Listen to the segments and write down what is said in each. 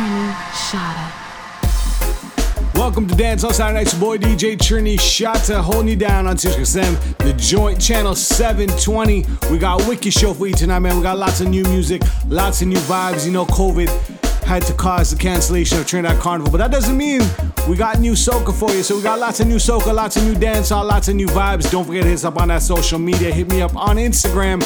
Trini Shatta. Welcome to Dance on Saturday Night's boy DJ Trini Shatta holding you down on Sirius XM, the joint channel 720. We got wicked show for you tonight, man. We got lots of new music, lots of new vibes. You know, COVID had to cause the cancellation of Trinidad Carnival, but that doesn't mean we got new soca for you. So we got lots of new soca, lots of new dancehall, lots of new vibes. Don't forget to hit us up on that social media. Hit me up on Instagram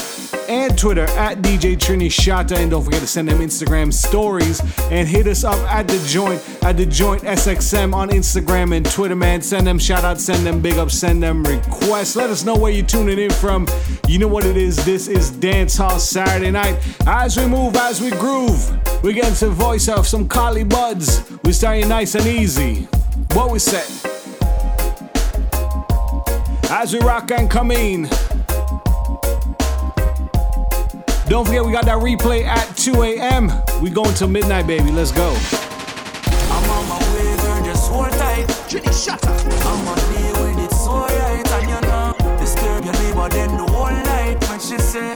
and Twitter at DJ Trini Shatta. And don't forget to send them Instagram stories and hit us up at the joint, at the joint SXM on Instagram and Twitter, man. Send them shout outs, send them big ups, send them requests. Let us know where you're tuning in from. You know what it is. This is Dance Hall Saturday night. As we move, as we groove, we get into the voice of some Collie Buddz. We're starting nice and easy. What we say? As we rock and come in. Don't forget, we got that replay at 2 a.m. We going till midnight, baby. Let's go. I'm on my way, girl, just hold tight. Trini shut up. I'm on me with it so right, and you know, disturb your neighbor then the whole night when she say,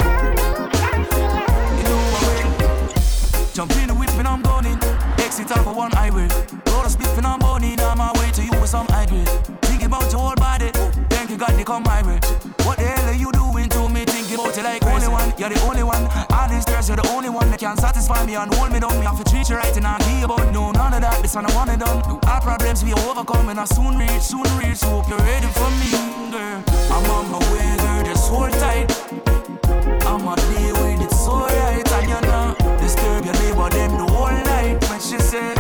you know what? Jump in the whip and I'm going in. Exit off of one highway. Roll a spit and I'm burning. On my way to you with some high grade. Think about your whole body. Thank you God they come my way. What the hell are you doing You're the only one. All these girls, you're the only one that can satisfy me and hold me down. Me have to treat you right and I give about no none of that. This one I want it done. Our problems we overcome and I soon reach, soon reach. Hope you're ready for me, girl. I'm on my way, girl. Just hold tight. I'm a day with it so right and you know disturb your neighbor them the whole night when she said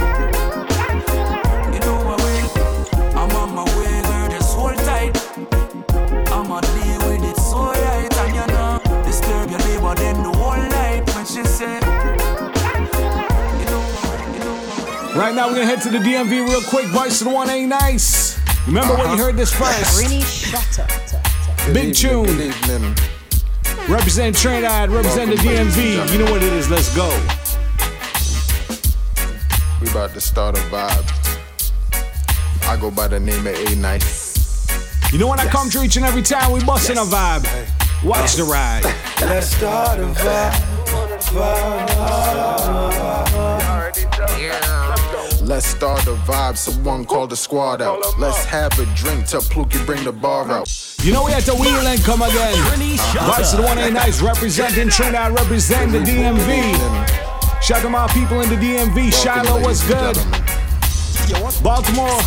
now, we're gonna head to the DMV real quick. Voice of one ain't nice. Remember when you uh-huh. heard this first? Trini Shatta. Big tune. Good evening. Represent Trinidad, represent the Welcome, ladies DMV. You know what it is. Let's go. We about to start a vibe. I go by the name of A Nice. You know when I come to each and every time, we busting a vibe. Watch the ride. let's start a vibe Let's start a vibe. Someone call the squad out. Let's have a drink till Pluky bring the bar out. You know we had to wheel and come again. Voice of the one ain't nice, representing Trinidad, represent the DMV. Shout to my people in the DMV. Shiloh, what's good? Baltimore,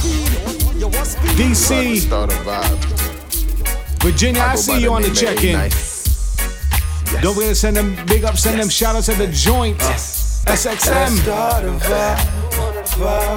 DC, start a vibe. Virginia. I see you on the check in. Yes. Don't forget to send them big up, send them shout outs at the joint. SXM.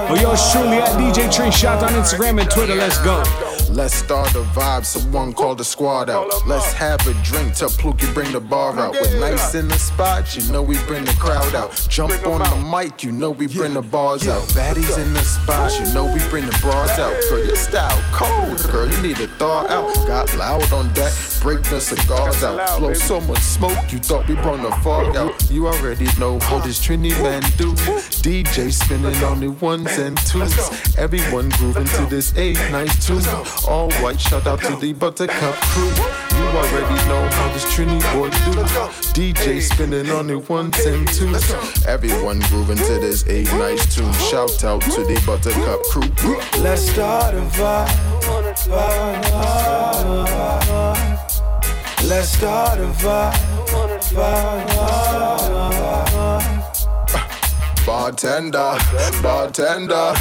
Or yours truly at DJ Trini Shatta on Instagram and Twitter. Let's go. Let's start a vibe. Someone call the squad out. Let's have a drink till Pluky bring the bar out. We're nice in the spot, you know we bring the crowd out. Jump on the mic, you know we bring the bars out. Baddies in the spot, you know we bring the bras out. Girl, your style cold, girl, you need to thaw out. Got loud on deck, break the cigars out. Blow so much smoke, you thought we brought the fog out. You already know how this Trini man do. DJ spinning on the ones and twos. Everyone grooving to this eight nice tune. All white, shout out to the Buttercup crew. You already know how this Trini boy do. DJ spinning on the ones and twos. Everyone grooving to this eight nice tune. Shout out to the Buttercup crew. Let's start a vibe. Let's start a vibe. Bartender, bartender,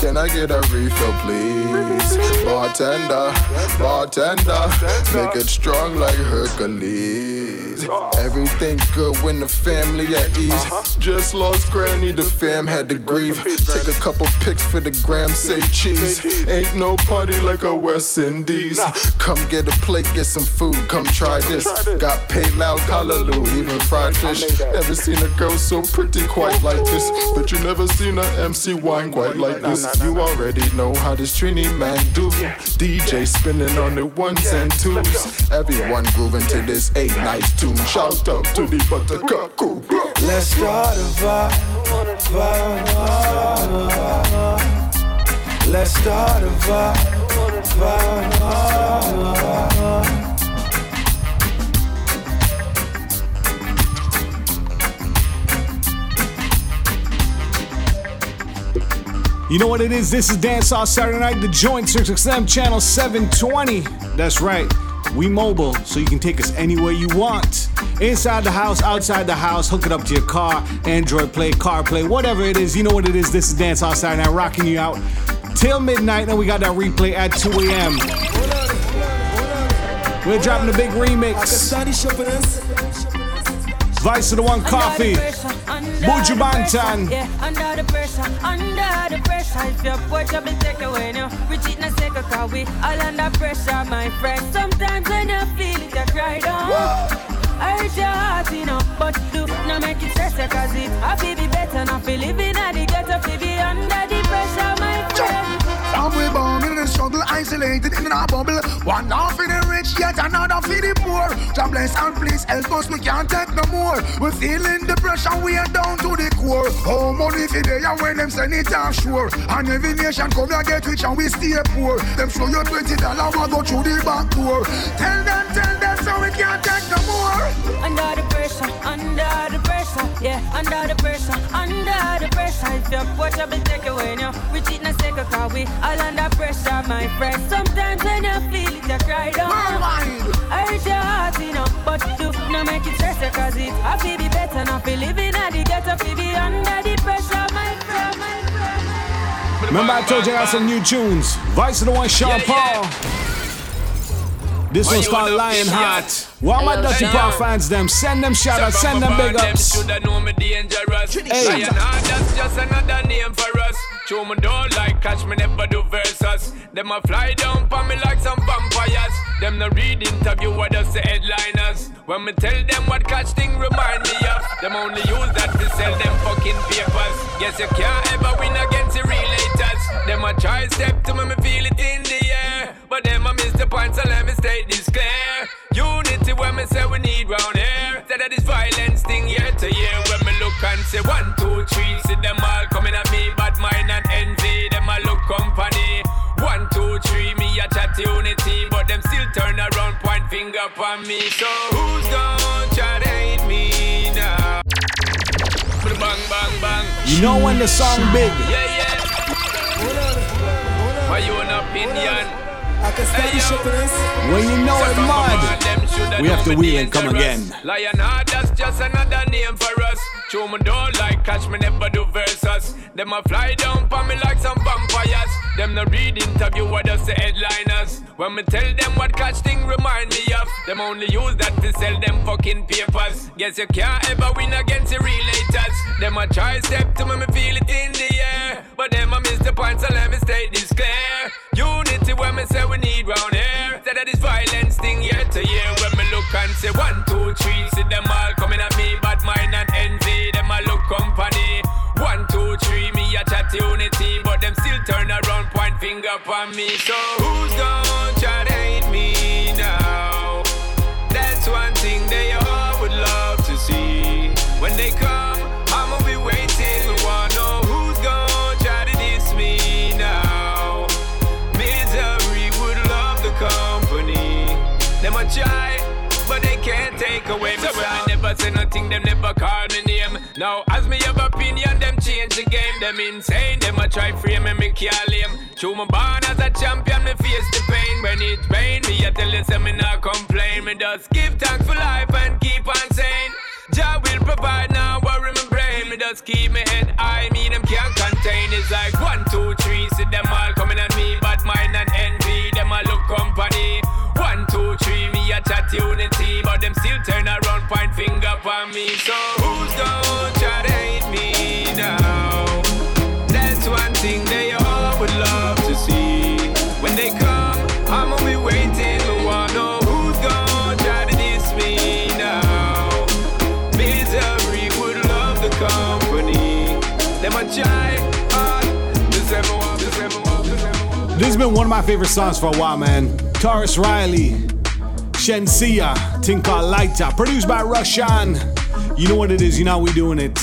can I get a refill, please? Bartender, bartender, make it strong like Hercules. Everything good when the family at ease. Just lost granny, the fam had to grieve. Take a couple pics for the gram, say cheese. Ain't no party like a West Indies. Come get a plate, get some food, come try this. Got paid loud, callaloo, even fried fish. Never seen a girl so pretty quite like But you never seen a MC wine quite like this. You already know how this Trini man do. DJ spinning on the ones and twos. Everyone grooving to this eight nice tune. Shout out to the Buttercup crew. Let's start a vibe. Let's start a vibe. You know what it is? This is Dance Hall Saturday Night, the joint Sirius XM channel 720. That's right. We mobile, so you can take us anywhere you want. Inside the house, outside the house, hook it up to your car, Android Play, CarPlay, whatever it is. You know what it is. This is Dance Hall Saturday Night, rocking you out till midnight, and we got that replay at 2 a.m. We're dropping a big remix. Vice of the One Coffee. Buju Banton. Yeah, under the pressure, under the pressure. If your up and take away now. Reach it in a second, cause we all under pressure, my friend. Sometimes when you feel it, you cry down. Hurt your heart, you know, but do not make it stress cause it I feel be better, not feel living at the ghetto, feel be under the pressure, my friend. Struggle, isolated in a bubble. One half for the rich, yet another for the poor. God bless and please help us, we can't take no more. We're feeling the pressure, we are down to the core. How money for they and when them send it offshore. And every nation come here get rich and we stay poor. Them show you twenty dollars, we go through the back door. Tell them, tell them, so we can't take no more. The pressure, under the pressure, yeah, under the pressure, under the pressure. If your porch up and take away now, reach it in a second, cause we all under pressure, my friend. Sometimes when you feel it, you cry down. Worldwide. Hurt your heart, you know, but do not make it stress cause it I feel be better, not feel living at the ghetto, feel be under the pressure, my friend, my friend. Remember, I told you I got some new tunes. Vice of the One, Sean Yeah, yeah. Paul. This one's called wanna Lion Heart. Well, my Dutty Hey, Paul yo. fans, them send them shout outs, send them big ups. Shoulda know me dangerous. Hey. Lion heart, that's just another name for us. Show me don't like catch me never do versus. Them a fly down on me like some vampires. Them no read interview what just the headliners. When me tell them what catch thing remind me of. Them only use that to sell them fucking papers. Guess you can't ever win against the relators. Them a try step to me, me feel it in the air. But them a miss the point, so let me state this clear. Unity when me say we need round here. Instead of this violence thing year to year. When me look and say one, two, three, see them all coming at me. Bad mind and envy, them a look company. One, two, three, me a chat unity. But them still turn around, point finger upon me. So who's gonna try to hate me now? Bang, bang, bang. You know when the song big. Yeah, yeah. For you an opinion. I can Hey, study shit for this. When you know it mud. We have to wheel and come again. Lion heart, that's just another name for us. Show me don't like catch me never do versus. Them a fly down on me like some vampires. Them no read interview what just the headliners. When me tell them what catch thing remind me of. Them only use that to sell them fucking papers. Guess you can't ever win against the relators. Them a try step to me, me feel it in the air. But them a miss the point, so let me state this clear. Unity when me say we need round here. Instead of this violence thing year to year. When me look and say one, two, three, see them all coming at me. Mind and envy, them a look company. One, two, three, me a chat unity. But them still turn around, point finger upon me. So who's gonna nothing, them never call me name. Now, as me have opinion, them change the game. Them insane, them a try frame me, me can't lame. Show me as a champion, me face the pain. When it's pain, me I tell you, say me not complain. Me just give thanks for life and keep on saying. Jah will provide now, worry my brain. Me just keep my head high, me them can't contain. It's like one, two, three, see them all coming at me. But mine and envy, them a look company. One, two, three, me a chat unity. But them still turn around, point finger me. So who's gonna try to me now? That's one thing they all would love to see. When they come, I'ma be waiting. To. This. This has been one of my favorite songs for a while, man. Tarrus Riley, Shenseea, Tinka Lighter, produced by Rvssian. You know what it is, you know how we doing it.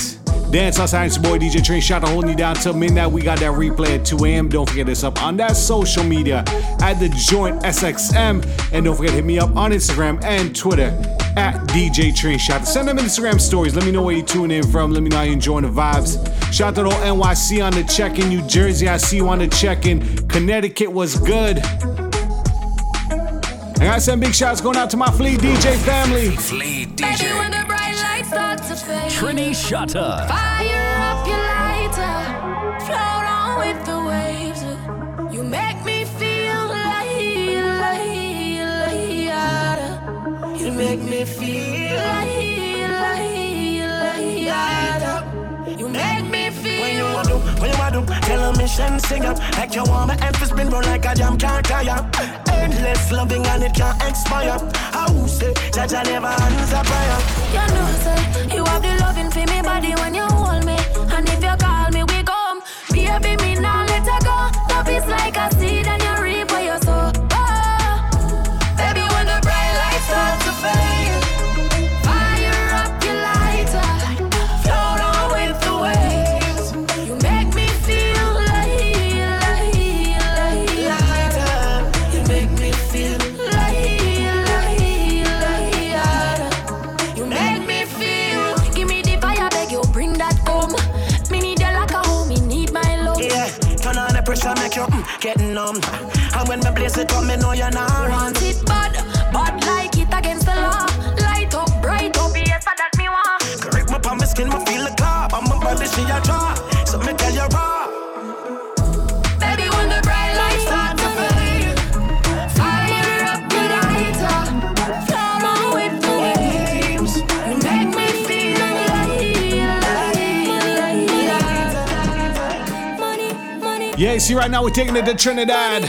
Dance outside, it's boy DJ Trini Shatta holding you down till midnight. We got that replay at 2 a.m. Don't forget this up on that social media at the joint SXM. And don't forget to hit me up on Instagram and Twitter at DJ Trini Shatta. Send them Instagram stories. Let me know where you tune in from. Let me know how you enjoying the vibes. Shout out to the NYC on the check in. New Jersey, I see you on the check in. Connecticut was good. I got some big shots going out to my Fleet DJ family. Fleet Baby, DJ. when the bright lights start to fade, Trini Shatta. fire up your lighter, float on with the waves. You make me feel like, like, like, You make me feel tell a mission sing up Like you want my head to spin round like a jam can't tire Endless loving and it can't expire. I will say, Jaja never answer prayer. You know, say you have the loving for me body when you hold me, and if you call me, we come. Baby, me now let her go. Love is like a seed and pressure, make you mm, get numb. And when me place it up, me know you're not wrong. Want it bad, bad like it against the law. Light up, bright up, yes, that me want. Grip my palm, my skin, me feel the clap And my body, she a draw money, Yeah, see, right now we're taking it to Trinidad.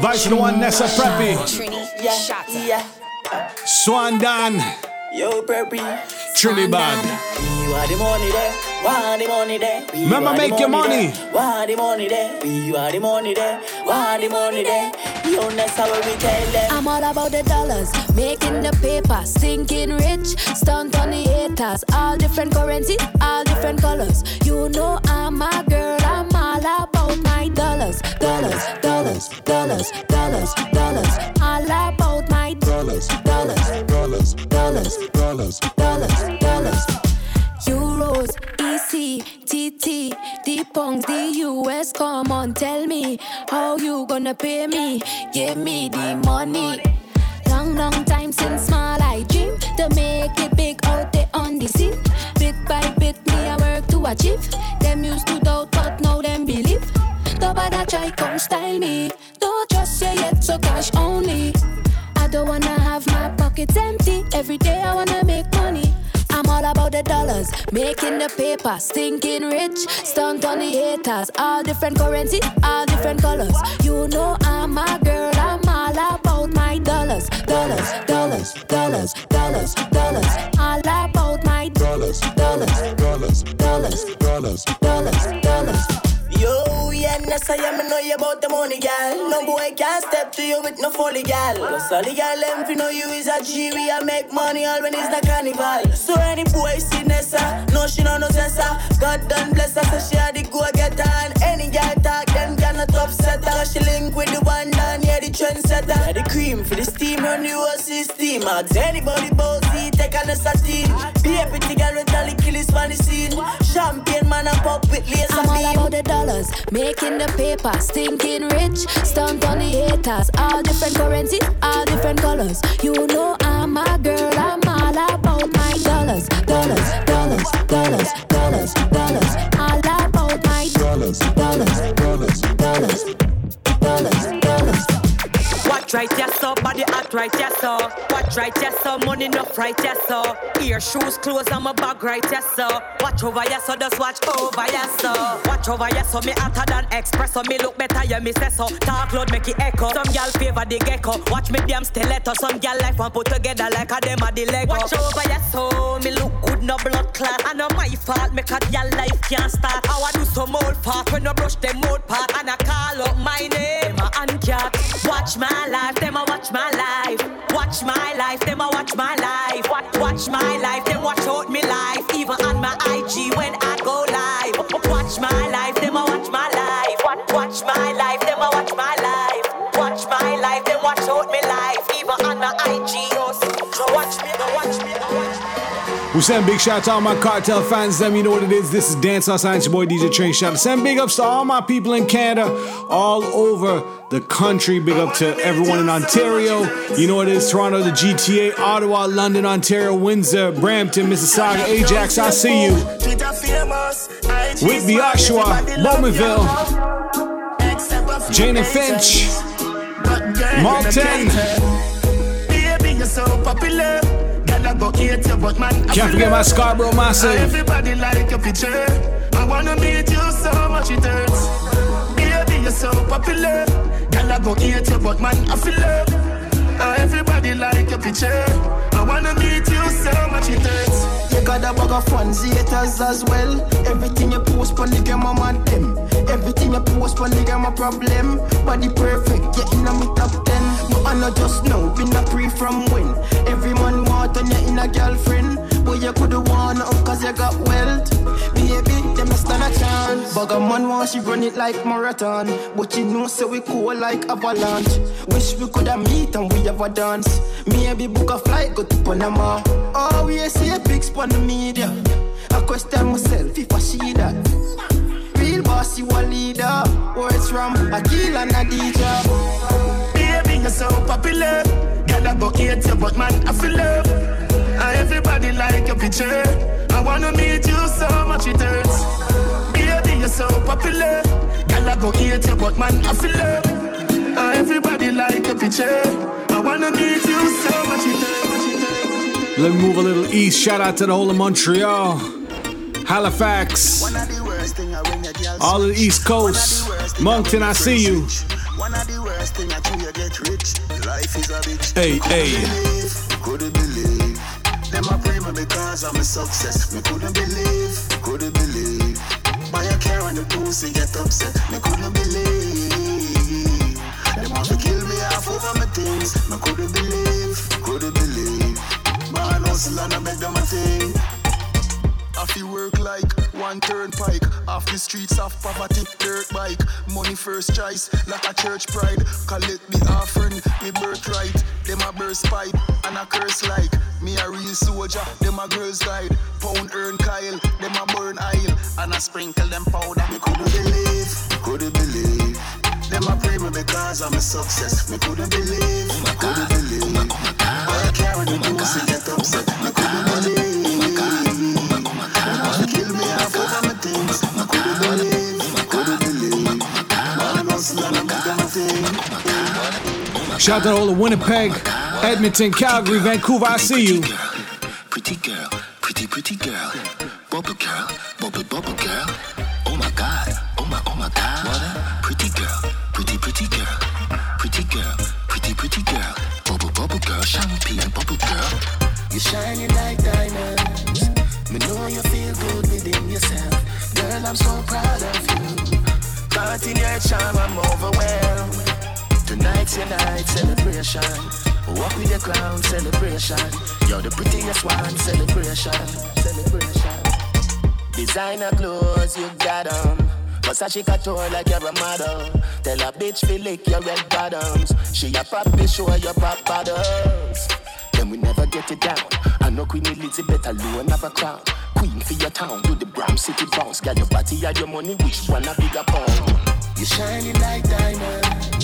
Vice to the one, Nessa Preppy. Yeah. Swan Dan, Yo, Preppy Trinidad. You are the money there, want the money there. We Remember, are the make your money. there. Want the money there, we are the money there. Want the money there. Yo, that's how we tell them. I'm all about the dollars, making the paper, stinking rich, stunt on the haters, all different currency, all different colors. You know I'm a girl, I'm all about my dollars, dollars, dollars, dollars, dollars, dollars, all about my dollars, dollars, dollars, dollars, dollars, dollars, dollars. Euros, EC, TT, the pounds, the US. Come on, tell me how you gonna pay me? Give me the money. Long, long time since small I dream to make it big out there on the scene. Achieve. Them used to doubt, but now them believe. Nobody try come style me. Don't trust you yet, so cash only. I don't wanna have my pockets empty. Every day I wanna make money. I'm all about the dollars, making the paper, stinking rich, stunt on the haters, all different currency, all different colors. You know I'm a girl, I'm all about my dollars, dollars, dollars, dollars, dollars, dollars, yeah, I am, know you about the money, gal. No boy can step to you with no folly, gal. Cause all the gal, them fi know you is a G, we a make money all when it's the carnival. So any boy see Nessa, no she no no sensa. God done bless her, so she had the go getter. And any gal talk, them gal not upset her. She link with the one down, yeah, the trendsetter. Yeah, the cream for the steam, run the system. Ask anybody bossy, take a Nessa team. Be a pretty gal with all on the scene. Champagne man, and pop with lace I'm all about the dollars, making the paper, stinking rich, stunt on the haters, all different currency, all different colors. You know I'm a girl, I'm all about my dollars, dollars, dollars, dollars, dollars, dollars, all about my dollars, dollars, dollars, dollars, dollars, Watch right, yes, so body hot right, yes, so. Watch right, yes, so money enough right, yes, so. Ear, shoes, clothes, I'm a bag right, yes, so. Watch over, yes, so just watch over, yes, so. Watch over, yes, so me hotter than espresso. Me look better, yeah, me say so. Talk loud, make it echo. Some gal favor the gecko. Watch me damn stiletto. Some gal life one put together like a them a the Lego. Watch over, yes, so. Me look good, no blood clot. I know my fault, make a gal life can't start. How I do some old fart when I brush them old part. And I call up my name, and cat. Watch my life, them a watch my life. Watch my life, them a watch my life. Watch, watch my life, them watch out me life. Even on my IG when I go live. Watch my life, them a watch my life. Watch, watch my life, them a watch my life. Watch my life, them watch out me life. Even on my IG, yo, so watch me, watch We send big shout out to all my cartel fans. Them, you know what it is. This is Dance House Science, your boy DJ Train. Shout out. Send big ups to all my people in Canada, all over the country. Big up to everyone in Ontario. You know what it is. Toronto, the GTA, Ottawa, London, Ontario, Windsor, Brampton, Mississauga, Ajax. I see you. Whitby, Oshawa, Bowmanville, Jane and Finch, Malton. Baby, you're so popular. Girl, I go hate you, but man, I Can't forget my Scarborough Massive. Everybody like your picture. I wanna meet you so much it hurts. Baby, you're so popular. Girl, I go hate you, but man, I feel love. Everybody like your picture. I wanna meet you so much it hurts. You got a bag of fans, haters as well. Everything you post on the game, I'm on them. Everything you post on the game, a problem. Body perfect, getting on me top 10. But I know just know, been a pre from when. Every want on you in a girlfriend. But you coulda won up cause you got wealth. Baby, them a stand a chance. Bag a man want she run it like marathon. But you know, so we cool like avalanche. Wish we coulda meet and we have a dance. Maybe book a flight, go to Panama. Oh, we see a big on the media. I question myself if I see that. Real boss, you a leader. Words from Akil and Adija. Baby, you're so popular. Girl, I go hate you, but man, I feel love. Uh, everybody like your picture. I wanna meet you so much it hurts. Baby, you're so popular. Girl, I go hate you, but man, I feel love. Uh, everybody like your picture. I wanna meet you so much it hurts. Let me move a little east. Shout out to the whole of Montreal, Halifax, all of the East Coast, Moncton. I see you. One of the worst thing I do you get rich. Life is a bitch. Hey, hey. Couldn't believe. Them a pray me because I'm a success. Me couldn't believe. Couldn't believe. Buy a car and the pussy get upset. Me couldn't believe. Them want to kill me over my things. Me couldn't believe. Couldn't believe. Man hustle and I make them a thing. I feel work like one turnpike off the streets of poverty, dirt bike. Money first choice, like a church pride. Collect the offering, me birthright. Them a burst pipe and a curse like me a real soldier. Them a girls guide. Pound earn Kyle, them a burn aisle and I sprinkle them powder. Me couldn't believe, couldn't believe. Them a pray me because I'm a success. Me couldn't believe, oh my couldn't believe. Oh my, oh my God, I carry the oh pussy get upset. Me couldn't believe. Shout out to all of Winnipeg, Edmonton, Calgary, Vancouver. I see you. Pretty girl, pretty pretty girl, bubble girl, bubble bubble girl. Oh my God, oh my oh my God. Pretty girl, pretty pretty girl, pretty girl, pretty pretty girl, bubble bubble girl, champagne bubble girl. You're shining like diamonds. Me know you feel good within yourself. Girl, I'm so proud of you. Caught in your charm, I'm overwhelmed. Tonight's your night celebration. Walk with your crown celebration. You're the prettiest one celebration. Celebration. Designer clothes, you got got 'em. Versace couture like you're a model. Tell a bitch feel lick your red bottoms. She a pop, be sure your pop bottles. Then we never get it down. I know Queen Elizabeth alone have a crown. Queen for your town, do the Bram City bounce. Got your body and your money, which one a bigger pound? You're shining like diamonds.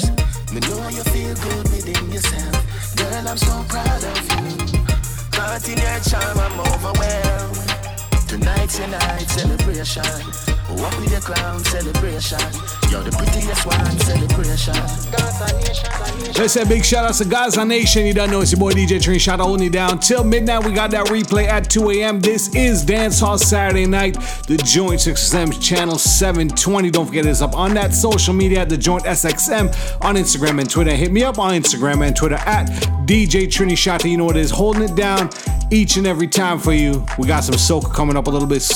Me know you feel good within yourself. Girl, I'm so proud of you. Caught in your charm, I'm overwhelmed. Tonight's your night celebration. Walk with clown celebration. You're the prettiest one celebration. Gaza Nation. Let's say big shout out to Gaza Nation. You don't know it's your boy DJ Train. Shout out you down till midnight. We got that replay at 2 a.m. This is Dance Hall Saturday night. The Joint 6XM channel 720. Don't forget it's up on that social media at the Joint SXM on Instagram and Twitter. Hit me up on Instagram and Twitter at DJ Trini Shatta. You know what it is. Holding it down each and every time for you. We got some soca coming up a little bit,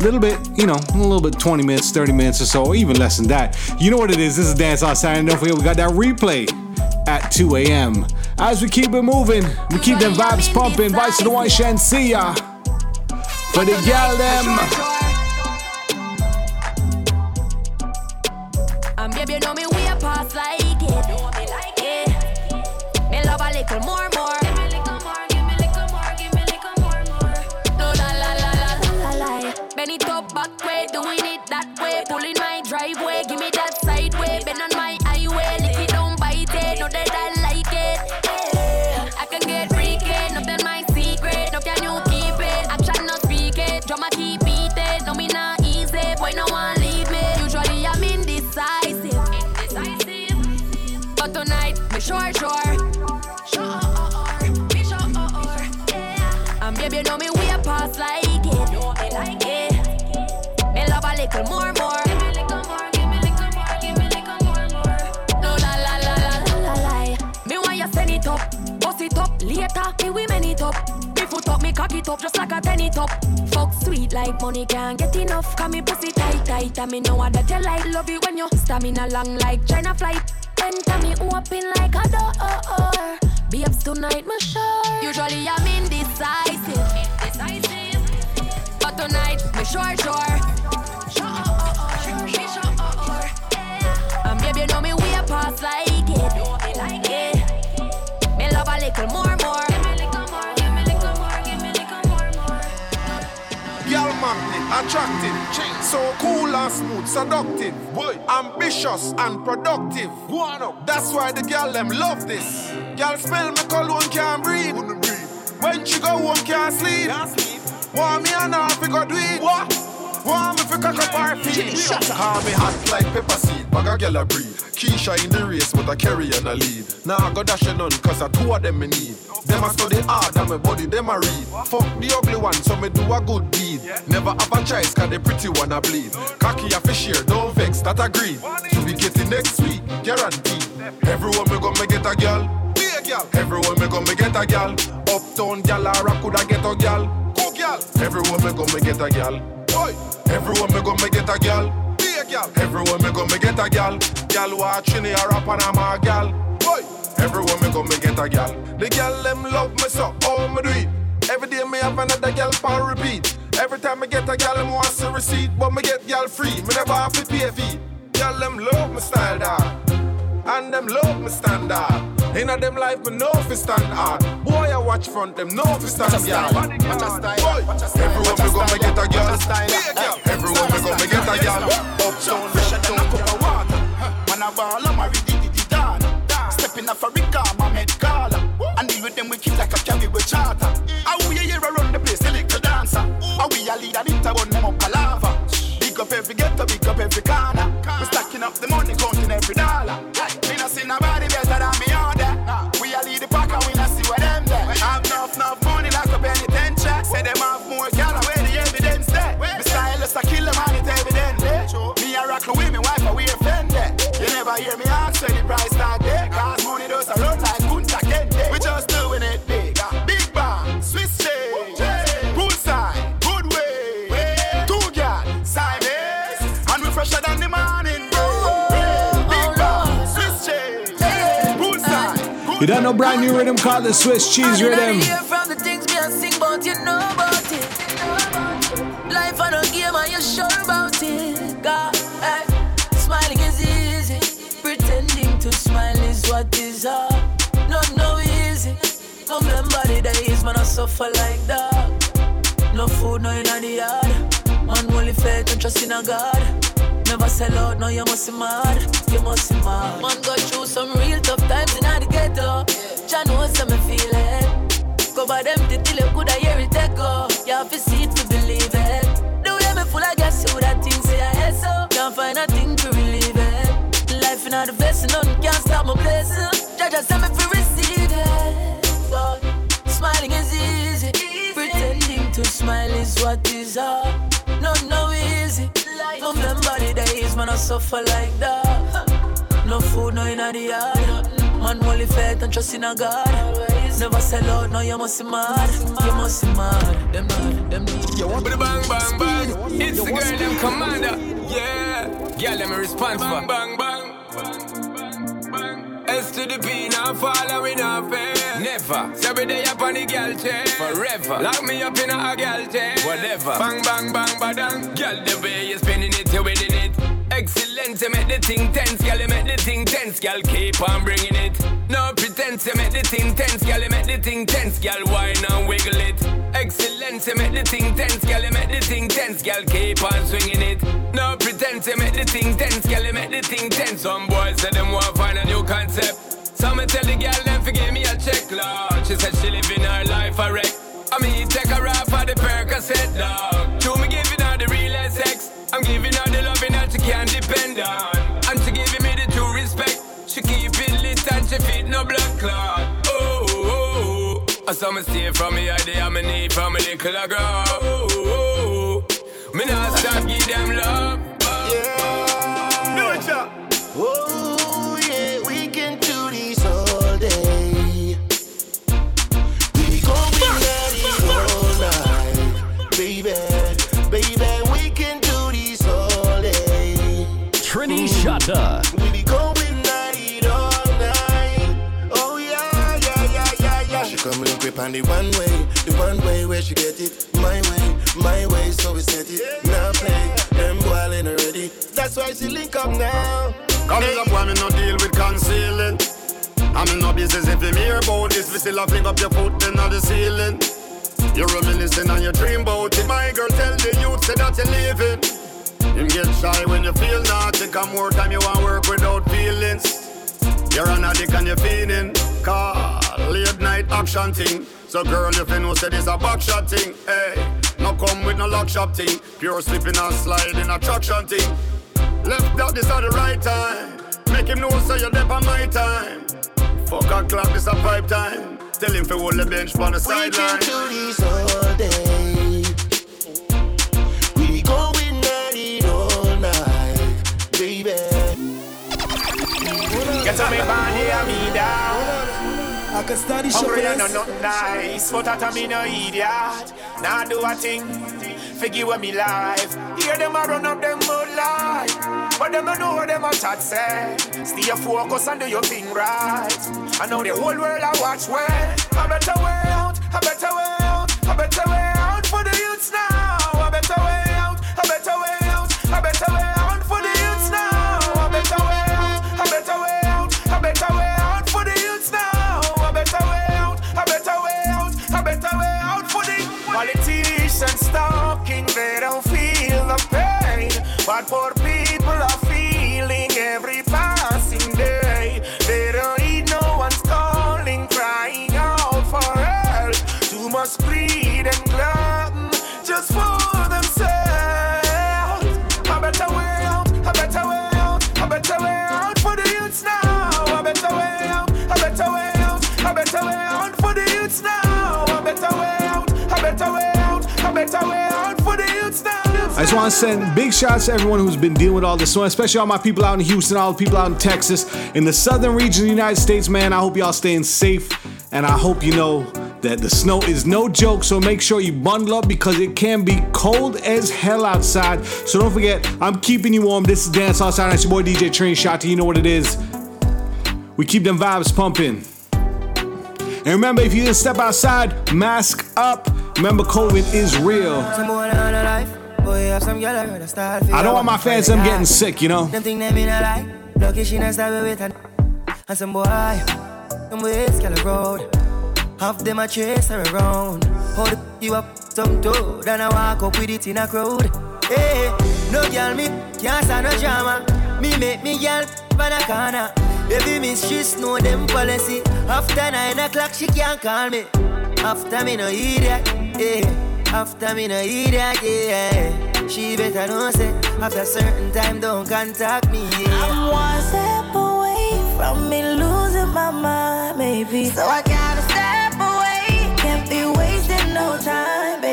little bit, you know, a little bit 20 minutes, 30 minutes or so, or even less than that. You know what it is. This is Dance Hall Saturday. Don't forget we got that replay at 2 a.m. As we keep it moving, we keep them vibes pumping. Vibes to the one Shenseea. For the gal them. Up later. Me we man it up. Me foot up, me cock it up just like a penny top. Fuck sweet like money can't get enough. Cause me pussy tight tight and me know what that you like. Love it when you stamina long like China flight. Enter me open like a door. Be ups tonight, me sure. Usually I'm indecisive. Indecisive. But tonight, me sure, sure. And baby, you know me way past like it. Like it. Me love a little more, attractive, so cool and smooth, seductive, boy, ambitious and productive. That's why the girl them love this. Girl smell me cologne can't breathe. When she go home can't sleep. Want me and her fi go do it. What? Want me fi cock up her feet. Call me hot like pepper seed, bag a girl a breed. Keisha in the race, but I carry on a lead. Now I go dash it none, cause I two of them me need. Them a study hard and my body them a read. Fuck the ugly one, so me do a good deed. Never have a choice, cause the pretty one a bleed. Cocky a fish here, don't vex, that agreed. To be getting next week, guaranteed. Everyone me go me get a girl. Be a girl. Everyone me go me get a girl. Uptown gal or I coulda get a girl. Go girl. Everyone me go me get a girl. Boy. Everyone me go me get a gal. Be a girl. Everyone me go me get a girl. Girl watching or a Panama girl. Boy. Everyone me go me get a girl. The girl them love me so, oh me do it. Every day me have another girl for repeat. Every time I get a gal, them want a receipt, but me get gal free. Me never have to pay a fee. Girl them love me style dog, and them love me stand up. standard. Inna them life, me know fi stand hard. Boy, I watch front, them know fi stand yard. Boy, everyone me go me get a a girl. Everyone brand new rhythm called the Swiss cheese rhythm. hear from the things me I sing about, you know about it. Life on a game and you sure about it. God, eh, smiling is easy. Pretending to smile is what is hard. Not no easy. Remember the days when I suffer like that. No food, no in the yard. Man, only faith and trust in a God. Never sell out, no, you must be mad. You must be mad. Man, go through some real tough times in the ghetto. Jah knows how me feeling. by them till you coulda hear it echo. You have to see it to believe it. The way me full of gas, you woulda think say I so. Can't find a thing to relieve it. Life in the vest, none can stop my blessing. Jah just send me for receive it. Smiling is easy. Pretending to smile is what is hard. No, no easy. Remember the days when I suffer like that. No food, no in the yard. Man, only faith and trust in a God. Never sell out, no, you must be mad. You must be mad. Them not, them need. You want bang bang bang. It's the girl them commander. Yeah, girl them a response bang bang bang. S to the P now following our fair. Never. So every day up on the girl chair. Forever. Lock me up in a girl chair. Whatever. Bang bang bang badang. Girl the way you spinning it, you winning it. Excellent, you make the thing tense, girl. You make the thing tense, girl. Keep on bringing it. No pretense, you make the thing tense, girl. You make the thing tense, girl. Wine and wiggle it. Excellent, you make the thing tense, girl. You make the thing tense. girl, keep on swinging it. No pretense, you make the thing tense, girl, you make the thing tense. Some boys say them want find a new concept. So me tell the girl them forgive me a check, Lord. She said she living her life a wreck. I mean, take her off for the Percocet, dog. True, me giving her the real sex. I'm giving her the loving that she can't depend on. And she giving me the true respect. She keep it lit and she feed no blood clot. Oh, oh, oh. I saw me stay from me idea, me need from a little girl. Oh, oh, oh. Me not stop give them love. Yeah. Do it, yeah. Oh, Trini We be going at it all night. Oh, yeah, yeah, yeah, yeah, yeah. She come real quick on the one way, the one way where she get it. My way, my way, so we set it. Now play, them boy ain't ready. That's why she link up now. Coming up, why me no deal with concealing? I'm in no business if you hear about this. We still have fling up your foot in on the ceiling. You're reminiscing on your dream about it. My girl tell the youth say that you're leaving. Him get shy when you feel naughty. Come more time you want work without feelings. You're an addict and you're feeling. Call late night action thing. So girl, if you know say this a back shot thing. Hey, no come with no lock shop thing. Pure slipping and sliding attraction thing. Left out this at the right time. Make him know so you're there my time. Fuck a clock, this a pipe time. Tell him to hold the bench on the We can sideline. do this all day. Get on me band, hear me down. I can study Hungry and no not nice, but that me no idiot. Now do a thing, forgive me life. Hear them a run up them mud life, but them no know what them a chat say. Stay focused and do your thing right. I know the whole world I watch where a better way out, a better way out, a better way out but poor people are feeling every passing day. They don't need no one's calling, crying out for help. Too much greed and glutton just for themselves. A better way out, a better way out, a better way out for the youths now. A better way out, a better way out, a better way out for the youths now. A better way out, a better way out, a better way out just want to send big shots to everyone who's been dealing with all this snow, especially all my people out in Houston, all the people out in Texas, in the southern region of the United States, man. I hope y'all staying safe, and I hope you know that the snow is no joke. So make sure you bundle up because it can be cold as hell outside. So don't forget, I'm keeping you warm. This is Dance Saturday. It's your boy DJ Trini Shatta. You know what it is. We keep them vibes pumping. And remember, if you didn't step outside, mask up. Remember, COVID is real. I heard a start. I don't want my fans them getting sick, you know. Them think they mean a lie. Lucky she not start with her. And some boy, them boys girl road. Half them a chase her around. Hold you up some toe. Then I walk up with it in a crowd. Hey, no girl me can't stand no drama. Me make me girl pan a corner. Baby miss she know them policy. After nine o'clock she can't call me. After me no idiot, yeah. After me no idiot, yeah. She better know say after certain time don't contact me. Yeah. I'm one step away from me losing my mind, maybe. So I gotta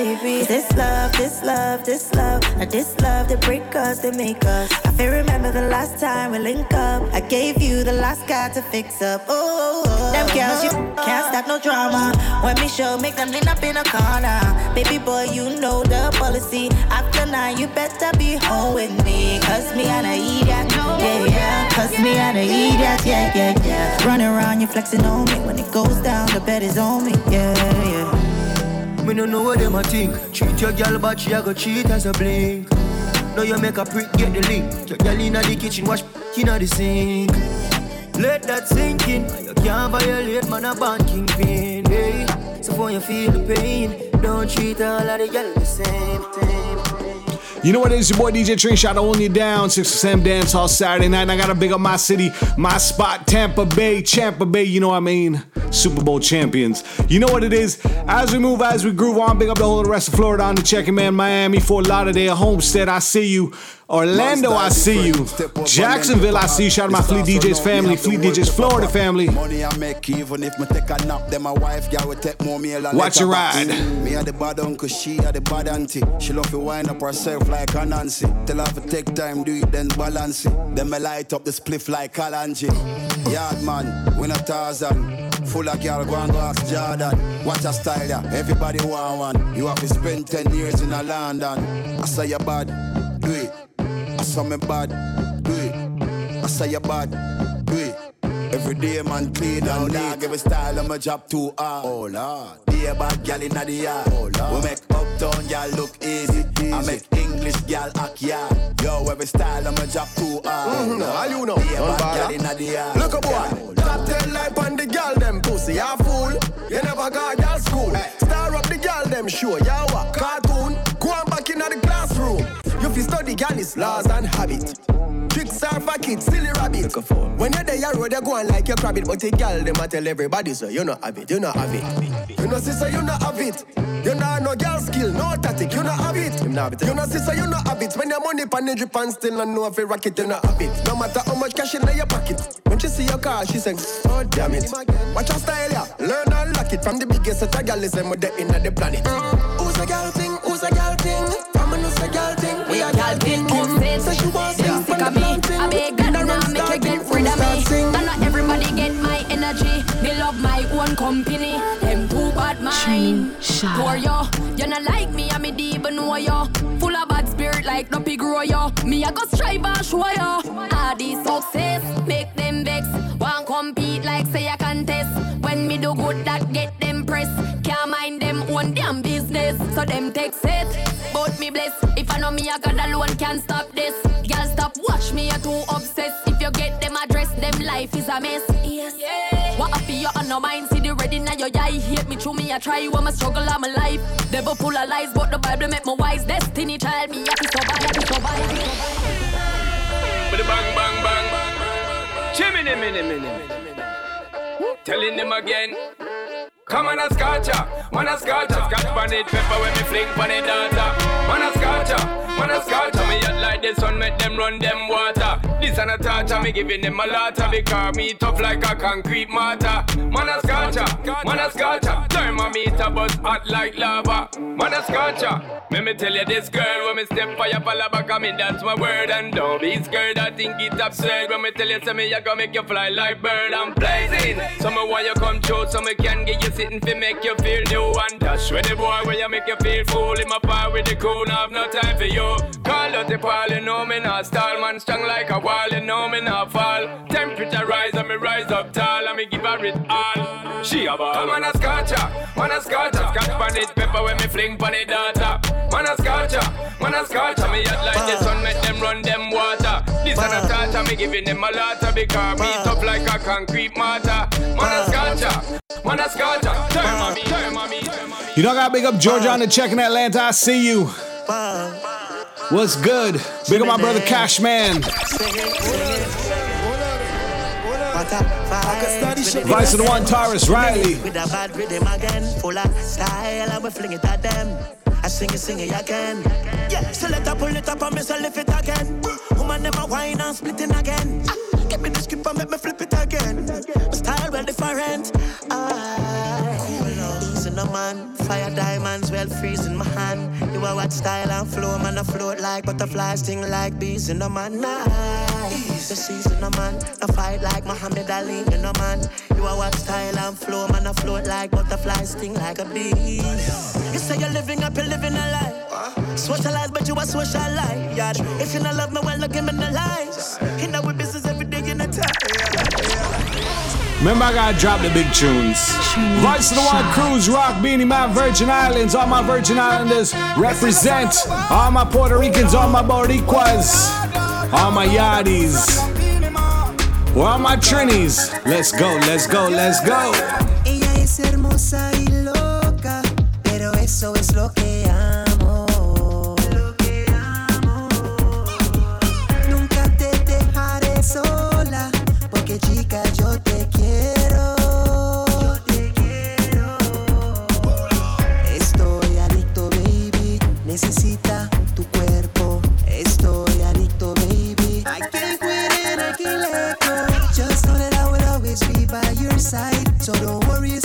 baby. This love, this love, this love, or this love that break us, that make us. I feel remember the last time we link up. I gave you the last guy to fix up. Oh, oh, oh. oh. them girls, you can't stop no drama. When me show, make them lean up in a corner. Baby boy, you know the policy. After nine, you better be home with me. Cause me and I eat that. Yeah, yeah. Cause me and I eat that. Yeah, yeah, yeah. Running around, you flexing on me. When it goes down, the bed is on me. Yeah, yeah. Me no know what them a think. Treat your girl, but she a go cheat as a blink. Now you make a prick get the link. Your girl inna the kitchen, wash inna the sink. Let that sink in. You can't violate man a band kingpin. Hey. So when you feel the pain, don't treat all of the girl the same. same, same. You know what it is, your boy DJ Trini Shatta holding you down. 6 Sam Dance Hall Saturday night. And I gotta big up my city, my spot, Tampa Bay, Tampa Bay, you know what I mean? Super Bowl champions. You know what it is? As we move, as we groove on, big up the whole rest of Florida on the checking man, Miami, Fort Lauderdale, Homestead, I see you. Orlando, I see you. Jacksonville, I see you. Shout out my Fleet DJs family, Fleet DJs Florida family. Money I make even if me take a nap, then my wife girl will take more meal Watch your ride. Me a the bad uncle, she a the bad auntie. She love to wind up herself like a Nancy. Tell her to take time, do it, then balance it. Then me light up the spliff like Kalanji. Yard man, win a thousand. Full of girl, go and go ask Jordan. Watch a style, yeah. Everybody want one. You have to spend 10 years in a London. I say you bad, do it. I saw me bad, do it. I say you bad, do it. Every day man clean and dog Every style of my job too hard. Oh lord. Be a bad gal inna the yard. Oh lord. We make uptown gal look easy, I make English gal act yard. Yo every style of my job too hard. Mhm, all you know. Be a bad gal inna the yard. Look a boy, top ten life on the girl them pussy, ya fool. You never got girl school. Star up the girl them sure, ya what? Cartoon, You fi study girl is laws and habit. Tricks are for kids, silly rabbit. When you're there, you road, you go on like your rabbit, but the girl them a tell everybody so you not have it, you not have it. You know sister, you not have it. You not no girl skill, no tactic, you not have it. You know sister, you not have it. When your money pan the drip and still not know if you rock it, you not have it. No matter how much cash in your pocket. When she see your car, she sing, oh damn it. Watch your style, yeah. Learn and lock it from the biggest set of girl is them with the inner the planet. Who's a girl thing? Who's a girl thing? From a who's a girl thing? We a girl thing. So she wants Them sick of me. I beg God now make you get rid of me. And not everybody get my energy. Me love my own company. Them too bad mind. Poor yo, you not like me. I me deep even know yo. Full of bad spirit like no pig grow yo. Me I go strive and show yo. All these success make them vex. Want compete like say I contest. When me do good that get them press. Can't mind them own damn business. So them take set. But me bless. If I know me I got alone can't stop this. Girl stop watch me, you're too obsessed. If you get them address, them life is a mess. Yes. What up you on no mind? See the red in your eye. Hate me through me, I try you, I'm a struggle, I'm alive. Devil full of lies, but the Bible make me wise. Destiny child me, happy survive, happy survive. With a bang, bang, bang. Chimney, minute, minute. Telling them again. Come on a scotcha, man a scotcha Scotch pan it, pepper when me fling pan it data Man a scotcha, man a scotcha Me hot like the sun, make them run them water. This and a torture, me giving them a lotta Because me tough like a concrete mortar. Man a scotcha, man a scotcha Thermometer buzz hot like lava. Man a scotcha Let me tell you this girl When me step for your pala back, I mean that's my word. And don't be scared, I think it's absurd. When me tell you, say me, I gonna make you fly like bird. I'm blazing. So me want you come true, so me can get you sitting fi make you feel new and dash with the boy where you make you feel fool in my fire with the cool, now have no time for you. Call out the pal, you know me not stall, man strong like a wall, you know me not fall. Temperature rise and me rise up tall, and me give her it all. She a ball. Man a scotcha, man a scotcha, scotch pan it, pepper when me fling pan it data. Man a scotcha, man a scotcha, me hot like the sun, make them run them water. This and a torture, me giving them a lot because me tough like a concrete mortar. Man a scotcha, man a scotcha, You know, I gotta big up Georgia on the check in Atlanta. I see you. What's good? Big up my brother Cash Man. Vice the one, Tarrus Riley. With a bad rhythm again, full of style, and we fling it at them. I sing it, sing it again. Yeah, so let her pull it up and me so lift it again. Woman never whine and splitting again. Ah, Give me script and make me flip it again. My style well different. I easy no man, fire diamonds well freezing my hand. You are what style and flow, man I float like butterflies, sting like bees in the man. Nice, the season no man, I fight like Muhammad Ali in the man. You are what style and flow, man I float like butterflies, sting like a bee. You say you're living up, you're living a lie. Socialize, but you socialize. Yeah. If you not love me, well, look give me the lies. You know we business Remember, I gotta drop the big tunes. Vice of the One Cruise, Rock, Beanie my Virgin Islands. All my Virgin Islanders represent. All my Puerto Ricans, all my Boricuas, all my Yachties. All my Trinis. Let's go, let's go, let's go. So don't worry,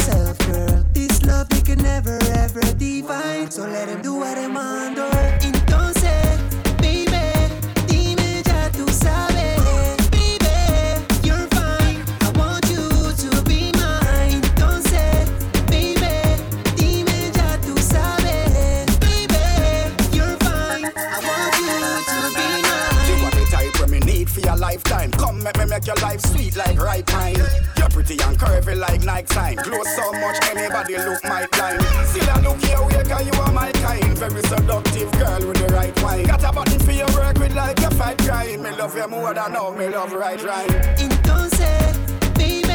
more than all, me love right rhyme. Entonces, baby,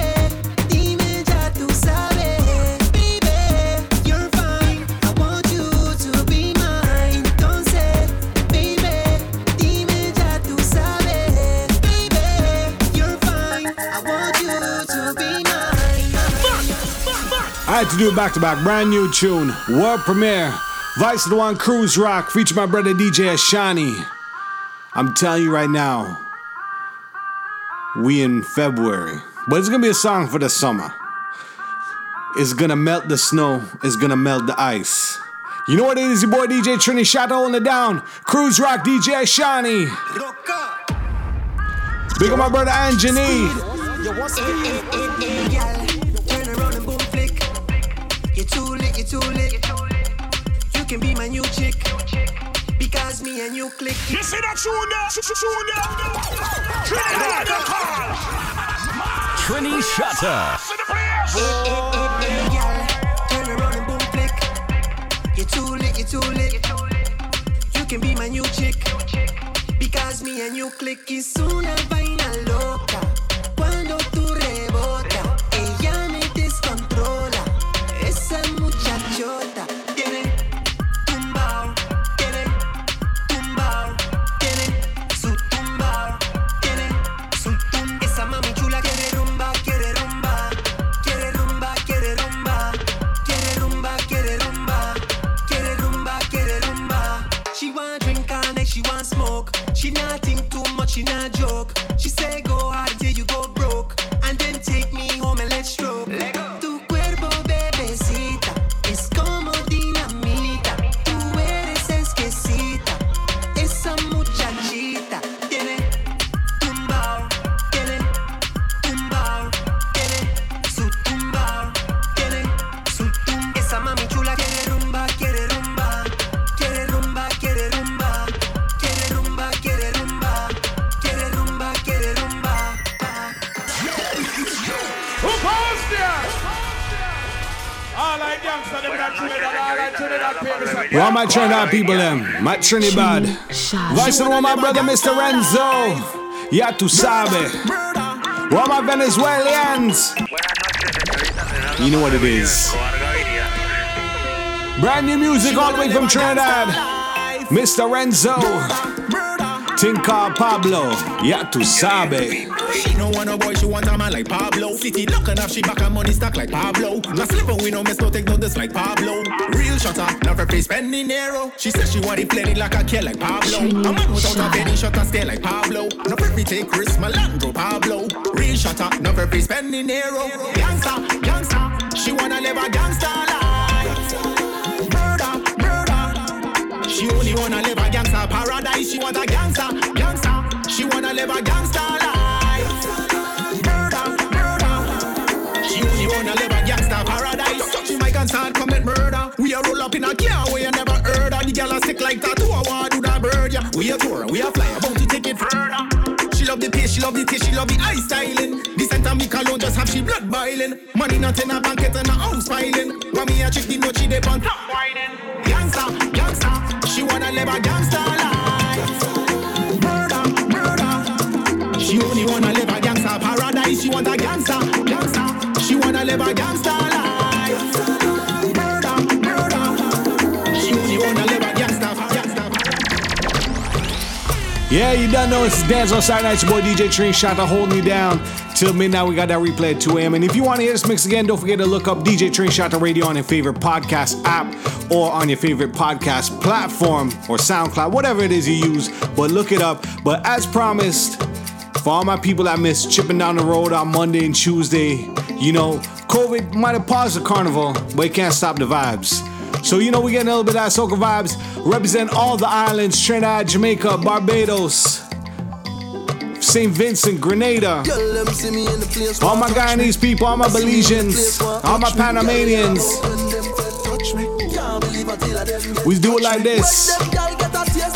dime ya tú sabes. Baby, you're fine. I want you to be mine. Entonces, baby, dime ya tú sabes. Baby, you're fine. I want you to be mine. I had to do it back to back. Brand new tune. World premiere. Vice of the One Cruise Rock. Feature my brother DJ Ashani. I'm telling you right now. We in February. But it's gonna be a song for the summer. It's gonna melt the snow. It's gonna melt the ice. You know what it is, your boy DJ Trini Shatta on the down. Cruise Rock DJ Ashani. Big up my brother Anjani. Yo, what's it, it, it, it, girl? Turn around boom flick. You're too you're too. You can be my new chick. Because me and you click. You see that tune there? Tune there? Trinidad, the call. Trini Shatta. Turn around and boom flick. You're too lit, you're too lit. You can be my new chick. Because me and you click es una vaina loca. Trinidad people, them. My Trinidad. Vice of my brother Mr. Renzo. Ya tu sabe. Well, my Venezuelans. You know what it is. Brand new music all the way from Trinidad. Mr. Renzo. Tinka Pablo. Ya tu sabe. She no want a boy, she want a man like Pablo. City looking up, she back and money stack like Pablo. Not slipping, we no mess, no take no this like Pablo. Shutter, never face spending narrow. She says she want it plenty like a kill like Pablo. I'm a man without a penny shutter stay like Pablo. No perfect take risk, Malandro Pablo. Real shutter, never face spending narrow. Gangsta, gangsta, she wanna live a gangsta life. Murder, murder. She only wanna live a gangsta paradise. She want a gangsta, gangsta. She wanna live a gangsta life. Murder, murder. She only wanna live like tattoo. I want do that bird, yeah. We a tour, we a fly, about to take it further. She love the pace, she love the taste, she love the eye styling. The center me cologne just have she blood boiling. Money not in a bank, it in a house piling. When me a chick, the note she dey on top whining. Gangsta, gangsta, she wanna live a gangsta life. Murder, murder. She only wanna live a gangsta paradise. She want a gangsta, gangsta. She wanna live a gangsta life. Yeah, you done know it's Dance on Saturday Nights. Your boy DJ Trini Shatta to hold me down till midnight. We got that replay at 2 a.m. And if you want to hear this mix again, don't forget to look up DJ Trini Shatta Radio on your favorite podcast app or on your favorite podcast platform or SoundCloud, whatever it is you use. But look it up. But as promised, for all my people that miss chipping down the road on Monday and Tuesday, you know, COVID might have paused the carnival, but it can't stop the vibes. So you know we getting a little bit of that soca vibes. Represent all the islands: Trinidad, Jamaica, Barbados, St. Vincent, Grenada. All my Guyanese people, all my Belizeans, all my Panamanians. We do it like this.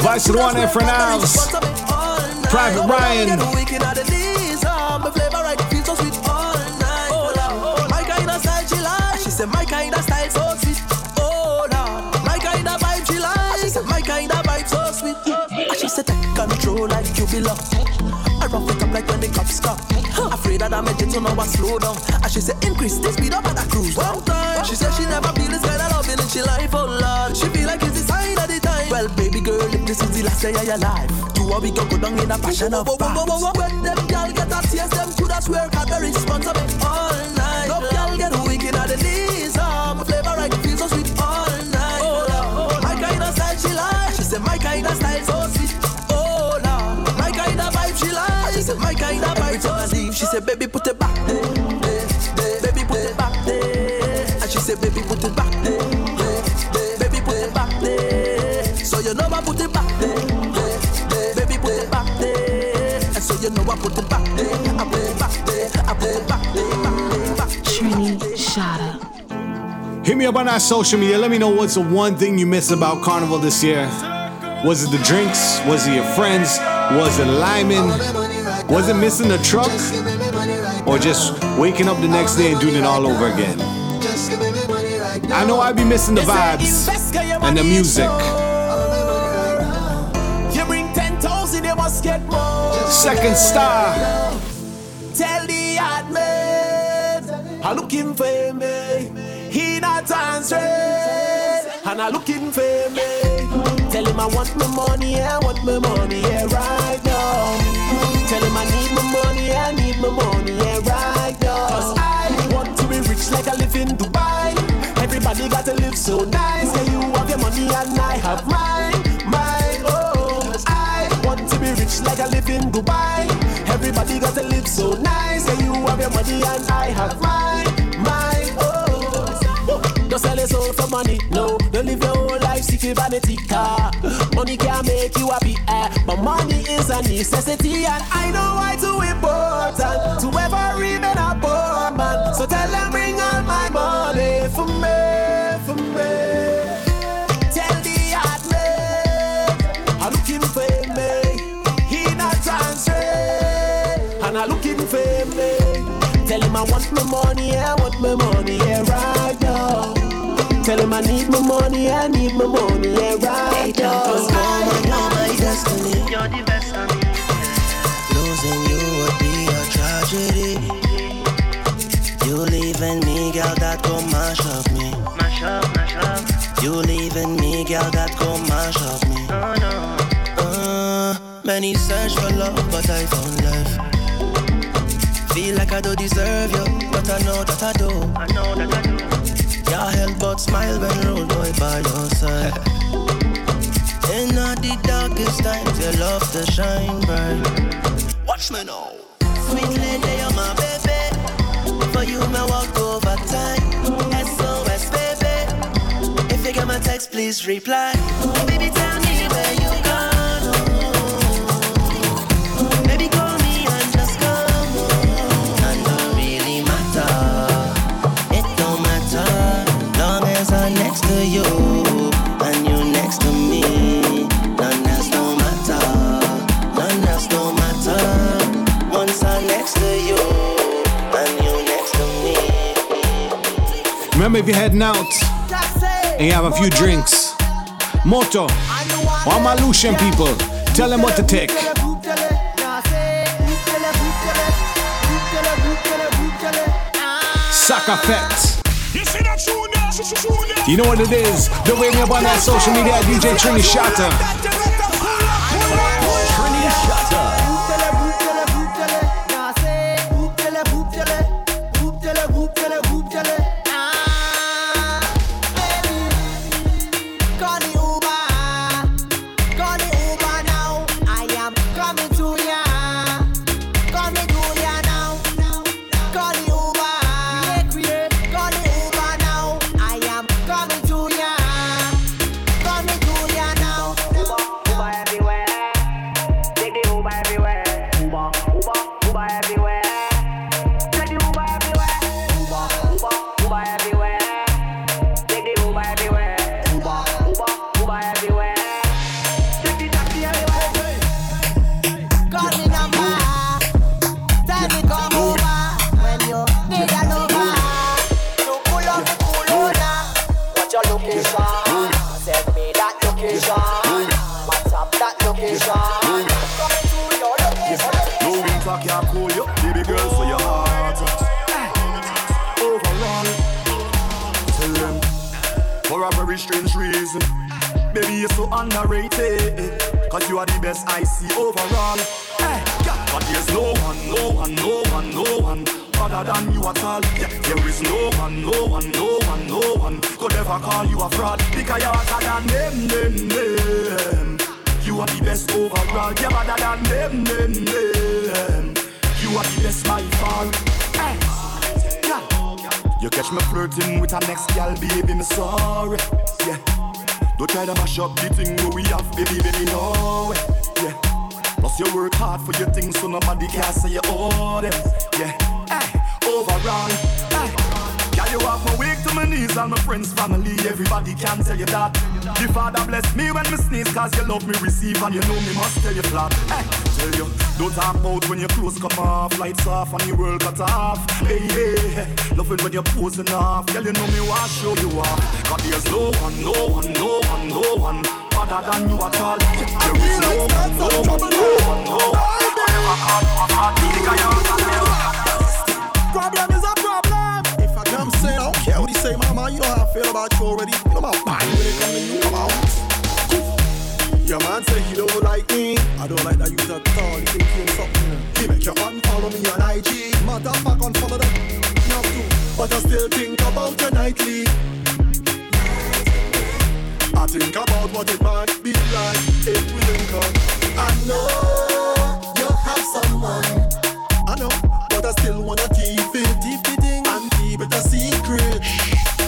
Vice one for now. Private Ryan. my kind of style so control like belong. I rough it up like when the cops stop. Afraid that I made it to know I slow down. And she said increase the speed up at a cruise. One time, she said she never feel this kind of loving in she life. Oh Lord, she feel like it's the sign of the time. Well, baby girl, if this is the last day of your life, you are we go go down in a passion of. When them girl get a taste, them coulda swear got the response of all I put it back there, I put it back there, I put it back there, back there, back there. Trini Shatta. Hit me up on our social media. Let me know what's the one thing you miss about Carnival this year. Was it the drinks? Was it your friends? Was it Lyman? Was it missing the truck? Or just waking up the next day and doing it all over again? I know I'd be missing the vibes and the music. Second star. Tell the hard man, I'm looking for me. He not answering, and I'm looking for me. Tell him I want my money, I want my money, yeah, right now. Tell him I need my money, I need my money, yeah, right now. Cause I want to be rich like I live in Dubai. Everybody got to live so nice. Yeah, you have your money and I have mine, mine, rich like I live in Dubai. Everybody got to live so nice. And you have your money and I have mine, mine, oh. Don't sell your soul for money, no. Don't live your whole life seeking vanity car. Money can make you happy, eh? But money is a necessity, and I know why too important to ever remain a poor man. So tell them bring all my money for me, and I'm looking for me. Tell him I want my money, I want my money, yeah, right now. Tell him I need my money, I need my money, yeah, right now. Cause woman, you're my destiny. You're the best of me. Losing you would be a tragedy. You leaving me, girl, that go mash up me. Mash up, mash up. You leaving me, girl, that go mash up me. Oh no. Uh, many search for love, but I found love. Feel like I don't deserve you, but I know that I do. I know that I do. Your help but smile when roll boy by your side. In all the darkest times, your love to shine bright. Watch me now. Sweet lady, you're my baby. For you, my walk over time. SOS, baby. If you get my text, please reply. Baby, tell me where you Remember, if you're heading out and you have a few drinks, Moto, all my Lucian people, tell them what to take. Sack effect. You know what it is? Don't wait me up on that social media DJ Trini Shatta. Family, everybody can tell you that. The Father bless me when me sneeze, cause you love me receive and you know me must tell you flat. Hey, tell you, don't talk about when your clothes come off, lights off and your world cut off. Hey, hey, loving when you're posing off, girl, you know me want show you off. Cause there's no one, no one, no one, no one, other than you at all. There is no one, no one, no one, no one. Fraud, because you're say, mama, you know how I feel about you already. You know my body when it come to you. Your man say he don't like me. I don't like that you at all. You think you something. He make you unfollow me on IG. Fact, unfollow them. Not too. But I still think about you nightly. I think about what it might be like if we link up. I know you have someone. I know, but I still wanna keep it, keep it in, and keep it a secret.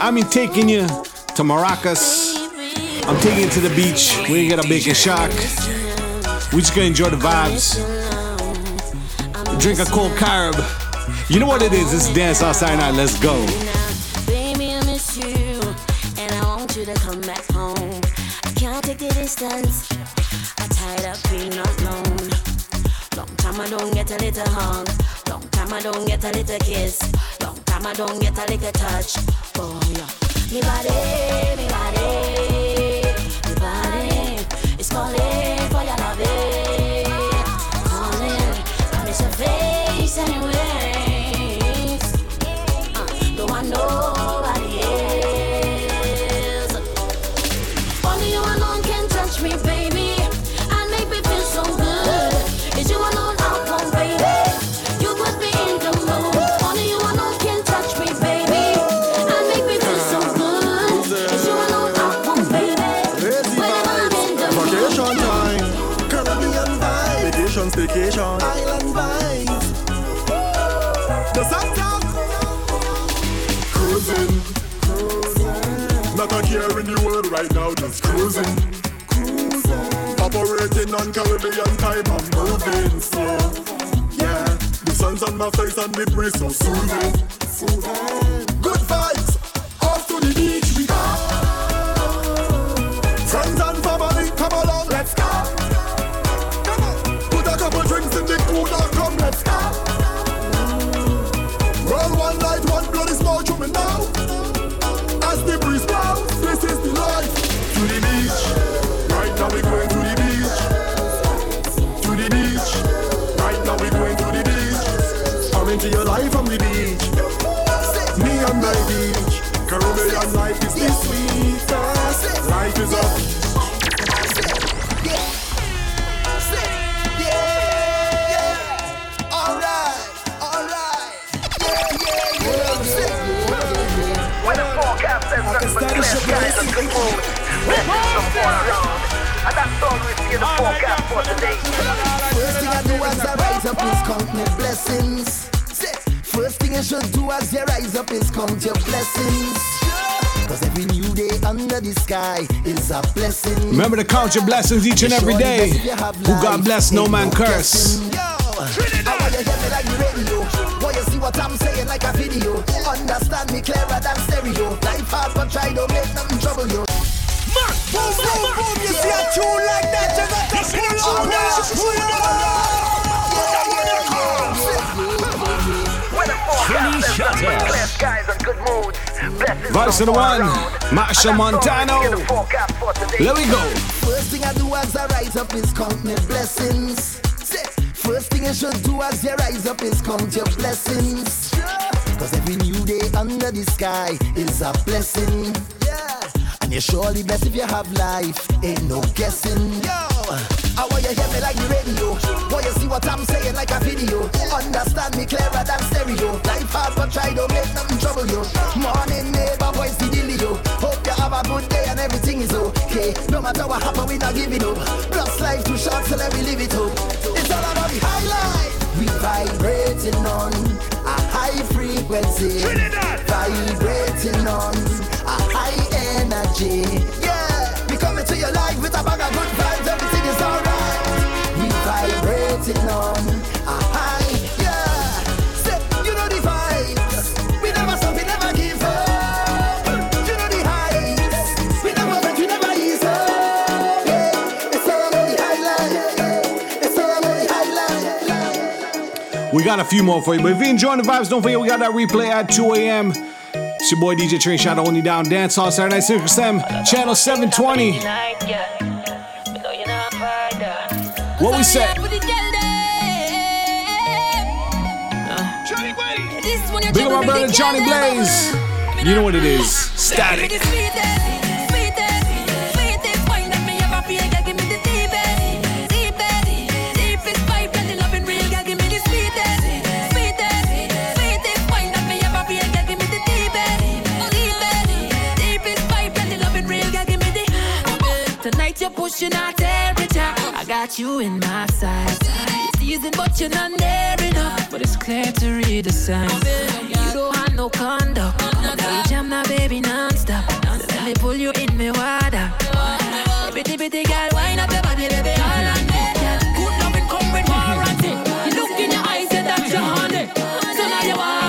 I mean, taking you to Maracas. I'm taking you to the beach. We ain't got a bacon shock. We just gonna enjoy the vibes. Drink a cold carb. You know what it is? It's dance outside night. Let's go. And I want you to come back home. I can't take the distance. I tired of being alone. Long time I don't get a little hug. Long time I don't get a little kiss. Long time I don't get a little touch. Oh yeah, me body, me body, me body is calling just cruising, operating on Caribbean time, I'm moving slow. Yeah, the sun's on my face and the breeze so soothing. Good skies and good mood, let's get some more around. And that's all we see in the forecast for today. First thing I do as I rise up is count my blessings. First thing I should do as you rise up is count your blessings. Cause every new day under the sky is a blessing. Remember to count your blessings each and every day. Who God bless, no man curse what I'm saying like a video. Understand me clearer than stereo. Life hard, but try to make nothing trouble you. Mark, boom, boom, boom, you see a tune like that, you got to pull up, pull up. Vice of the one, Machel Montano. Let me go. First thing I do as I rise up is count blessings. First thing you should do as you rise up is count your blessings. Cause every new day under the sky is a blessing. And you're surely blessed if you have life, ain't no guessing. Yo! I want you hear me like the radio. You see what I'm saying like a video. Understand me clearer than stereo. Life hard but try to make nothing trouble you. Morning neighbor voice the dealio. Hope you have a good day and everything is okay. No matter what happen, we not giving up. Plus life too short, so let me live it up. It's all about the highlight. We vibrating on a high frequency. Trinidad. Vibrating on a high energy. Yeah, we coming to your life with a bag of good vibes. We never stop, we never give up. You know the heights. We never bend, we never ease up. Yeah, it's all about the highlight. It's all about the highlight. We got a few more for you, but if you enjoying the vibes, don't forget we got that replay at 2 a.m. It's your boy DJ Trini Shatta holding you down. Dance on Saturday Night Circus M, channel 720. What we say? Big up my brother Johnny Blaze. You know what it is. Static. Tonight you're pushing our temperature. I got you in my sights. It's but you're not near enough. But it's clear to read the signs. You don't have no conduct. Now you jam that baby non-stop. Let me pull you in me water. Bitty bitty girl, wind up your body, baby, all on it. Good loving come with warranty. You look in your eyes, and that's your honey. So now you want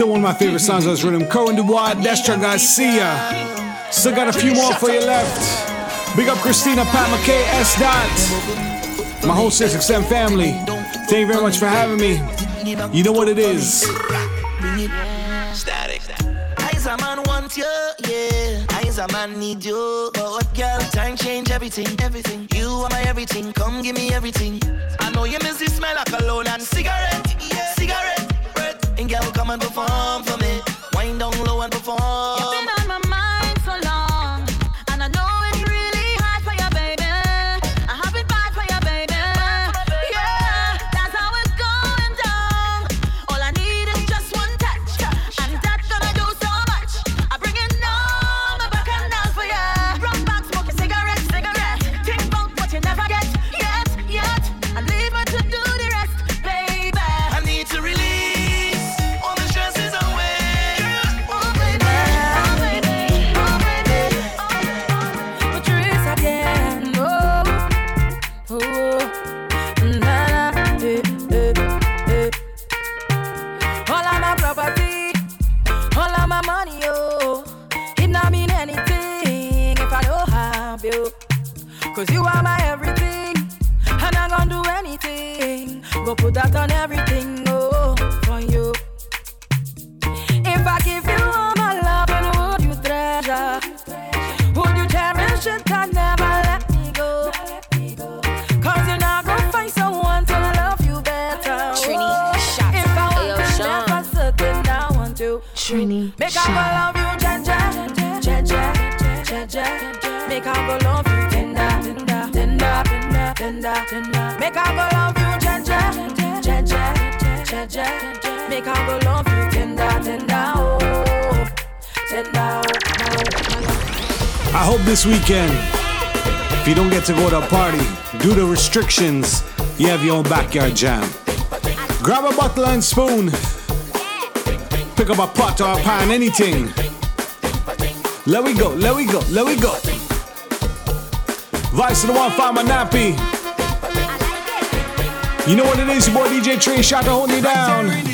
Still one of my favorite songs on this rhythm. Cohen Dubois, Destra Garcia. Still got a few more for you left. Big up Christina, Pat McKay, S. Dot. My whole SiriusXM family. Thank you very much for having me. You know what it is. Static. Eyes a man want you, yeah. Eyes a man need you. But girl? Time change everything, everything. You are my everything. Come give me everything. I know you miss the smell of cologne and cigarette, yeah. cigarette. And girl, come and perform for me. Wind down low and perform. This weekend, if you don't get to go to a party, due to restrictions, you have your own backyard jam. Grab a bottle and spoon. Pick up a pot or a pan, anything. Let we go, let we go, let we go. Vice to the one, find my nappy. You know what it is, your boy DJ Trini Shatta to hold you down.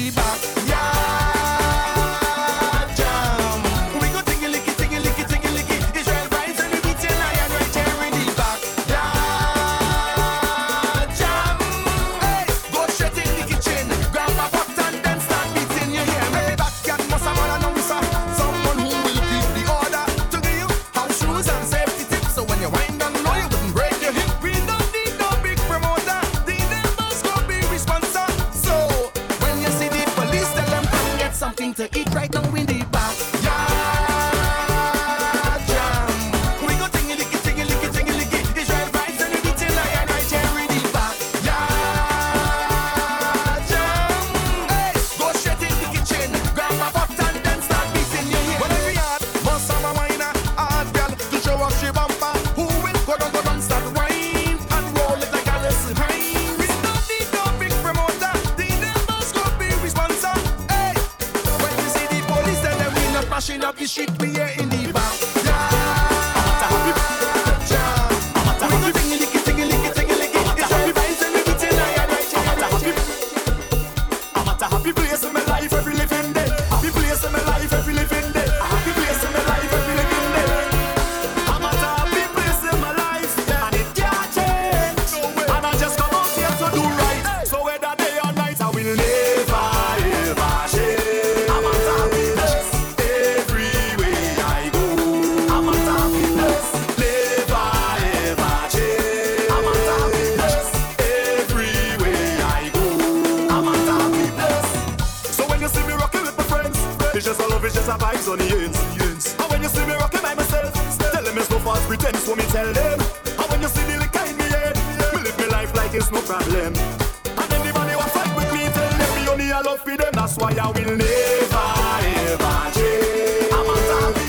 A love for them. That's why I will never ever change. I'm a happy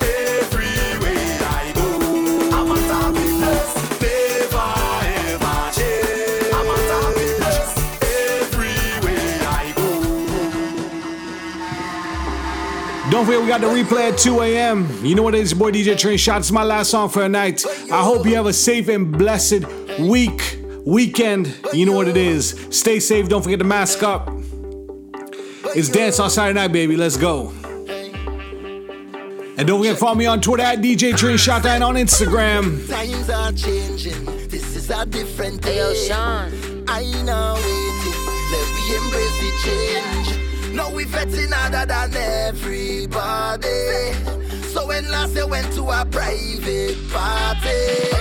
everywhere I go. I'm a happy never ever change. I'm a happy everywhere I go. Don't forget, we got the replay at 2 a.m. You know what it is, boy DJ Trini Shatta. It's my last song for the night. I hope you have a safe and blessed week, weekend. You know what it is. Stay safe. Don't forget to mask up. It's Dance on Saturday Night, baby. Let's go. And don't forget to follow me on Twitter at DJ Trini Shatta and on Instagram. Times are changing. This is a different day. Yo, Sean. I know waiting. Let me embrace the change. Now we vetting harder than everybody. So when last I went to a private party,